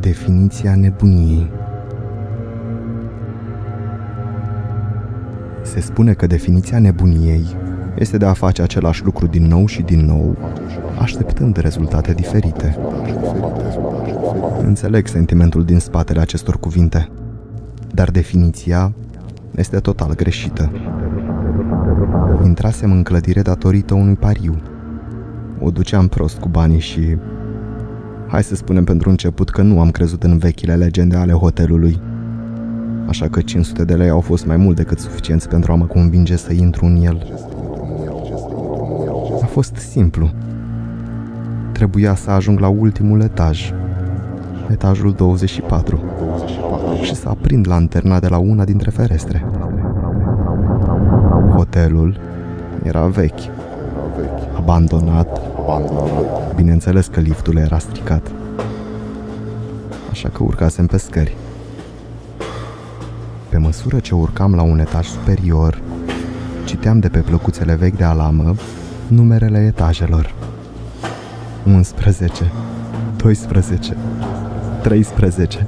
Definiția nebuniei Se spune că definiția nebuniei este de a face același lucru din nou și din nou, așteptând rezultate diferite. Înțeleg sentimentul din spatele acestor cuvinte, dar definiția este total greșită. Intrasem în clădire datorită unui pariu. O duceam prost cu banii și... Hai să spunem pentru început că nu am crezut în vechile legende ale hotelului. Așa că 500 de lei au fost mai mult decât suficienți pentru a mă convinge să intru în el. A fost simplu. Trebuia să ajung la ultimul etaj, etajul 24, și să aprind lanterna de la una dintre ferestre. Hotelul era vechi, abandonat, bineînțeles că liftul era stricat. Așa că urcasem pe scări. Pe măsură ce urcam la un etaj superior, citeam de pe plăcuțele vechi de alamă numerele etajelor. 11, 12, 13,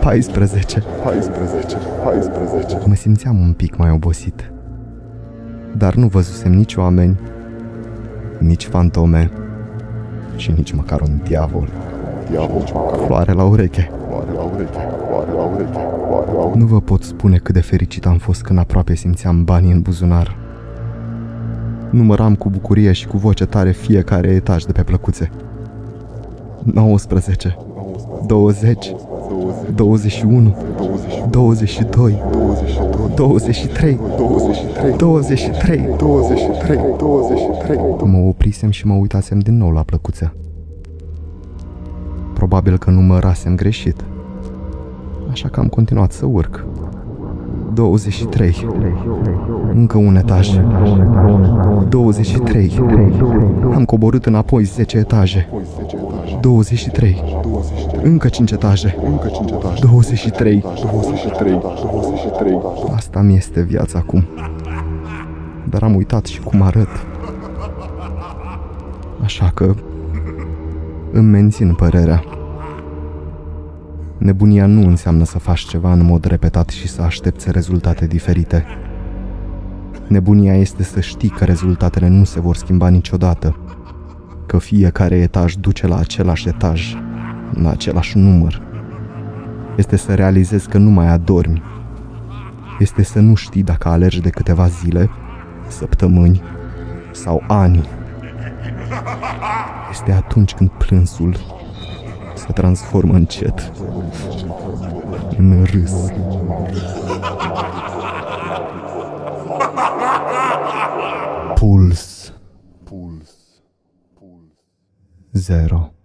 14, 14, 14. Mă simțeam un pic mai obosit. Dar nu văzusem nici oameni, nici fantome și nici măcar un diavol. Diavol, floare la ureche. Floare la ureche, floare la ureche, floare la ureche. Nu vă pot spune cât de fericit am fost când aproape simțeam banii în buzunar. Număram cu bucurie și cu voce tare fiecare etaj de pe plăcuțe. 19, 20, 21, 22, 23, 23, 23, 23, 23. Mă oprisem și mă uitasem din nou la plăcuțe. Probabil că numărasem greșit. Așa că am continuat să urc. 23. Încă un etaj. 23. Am coborât înapoi 10 etaje. 23. Încă 5 etaje. 23. 23. Asta mi este viața acum. Dar am uitat și cum arăt. Așa că îmi mențin părerea. Nebunia nu înseamnă să faci ceva în mod repetat și să aștepți rezultate diferite. Nebunia este să știi că rezultatele nu se vor schimba niciodată, că fiecare etaj duce la același etaj, la același număr. Este să realizezi că nu mai adormi. Este să nu știi dacă alergi de câteva zile, săptămâni sau ani. Este atunci când plânsul se transformă încet în râs. Puls. Puls. Puls. Zero.